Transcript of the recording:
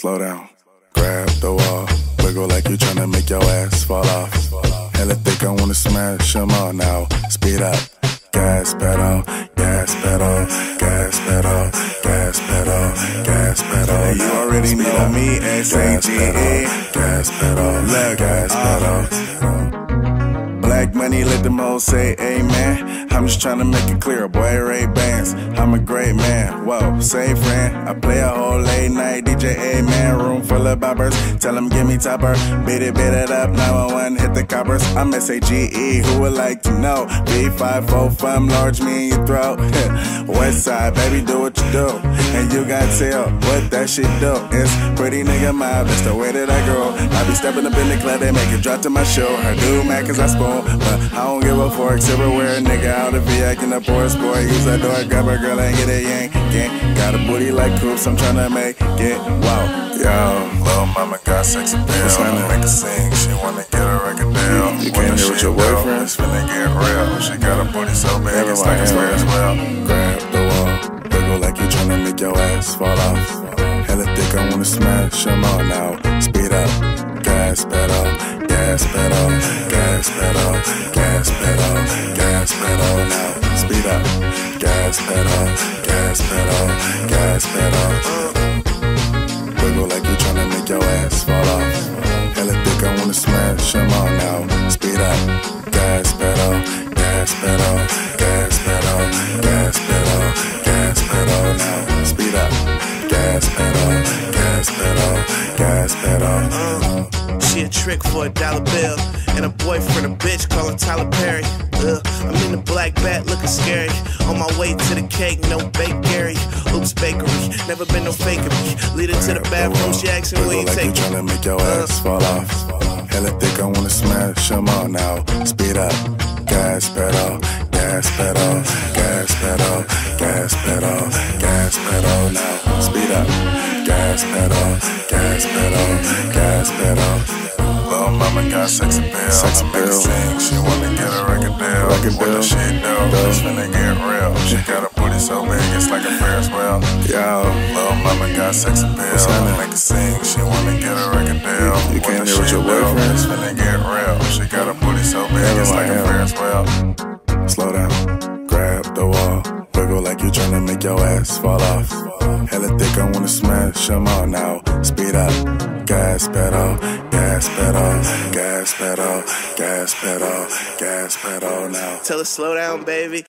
slow down. Grab the wall, wiggle like you tryna make your ass fall off. Hella thick, I wanna smash them all now. Speed up, gas pedal, gas pedal, gas pedal, gas pedal, gas pedal. You already know me, S-A-G-E. gas pedal, gas pedal. Black money, let them all say amen. I'm just trying to make it clear, boy, Ray Bans. I'm a great man, whoa, say friend. I play a whole late night DJ, amen. Room full of boppers, tell them give me topper. Beat it, beat it up, 911, hit the coppers. I'm S-A-G-E, who would like to know? B545, large me in your throat. West side, baby, do what you do. And you got tell what that shit do. It's pretty nigga mob, that's the way that I grow. I be stepping up in the club, they make it drop to my show. I do mad cause I spoon, but I don't give a fork. Silverware, nigga out of V, acting a poor sport. Use that door, grab a girl and get a yank. yank. Got a booty like coops, I'm tryna make it wow. Yo, little mama got. What's happening? Make her sing, she wanna get a record deal. You When came here with your boyfriend? It's finna get real. She got a booty so big, it's like it's as well. Grab the wall, wiggle like you tryna make your ass fall off. Hella thick, I wanna smash them all now. Speed up, gas pedal, gas pedal, gas pedal, gas pedal, gas pedal now. Speed up, gas pedal, gas pedal, gas pedal. Gas pedal, gas pedal, gas pedal, gas pedal, gas pedal now. Speed up, gas pedal, gas pedal, gas pedal. Uh, she a trick for a dollar bill. And a boyfriend, a bitch, call him Tyler Perry. Ugh, I'm in the black bat looking scary. On my way to the cake, no bake Gary. Oops, bakery, never been no fakery. Lead her to the bathroom, she asking where you like you take tryna make your ass uh, fall off. Hella thick, I wanna smash them all now. Speed up, gas pedal, gas pedal, gas pedal, gas pedal, gas pedal now. Speed up, gas pedal, gas pedal, gas pedal. Little mama got. Sexy Make her bill. sing, she wanna get a record deal. Record the deal. shit do, it's finna get real. She got a booty so big, it's like a Ferris wheel. Yo, Little got sexy bill. What's happening? Make her sing, she wanna get a record deal. You When came the here with shit your do, boyfriend? It's finna get real. She got a booty so big, it's like a Everyone, Ferris wheel. slow down, grab the wall, wiggle like you tryna make your ass fall off. Hella thick, I wanna smash them all now. Speed up, gas pedal, gas pedal, gas pedal, gas pedal, gas pedal now. Tell her slow down, baby.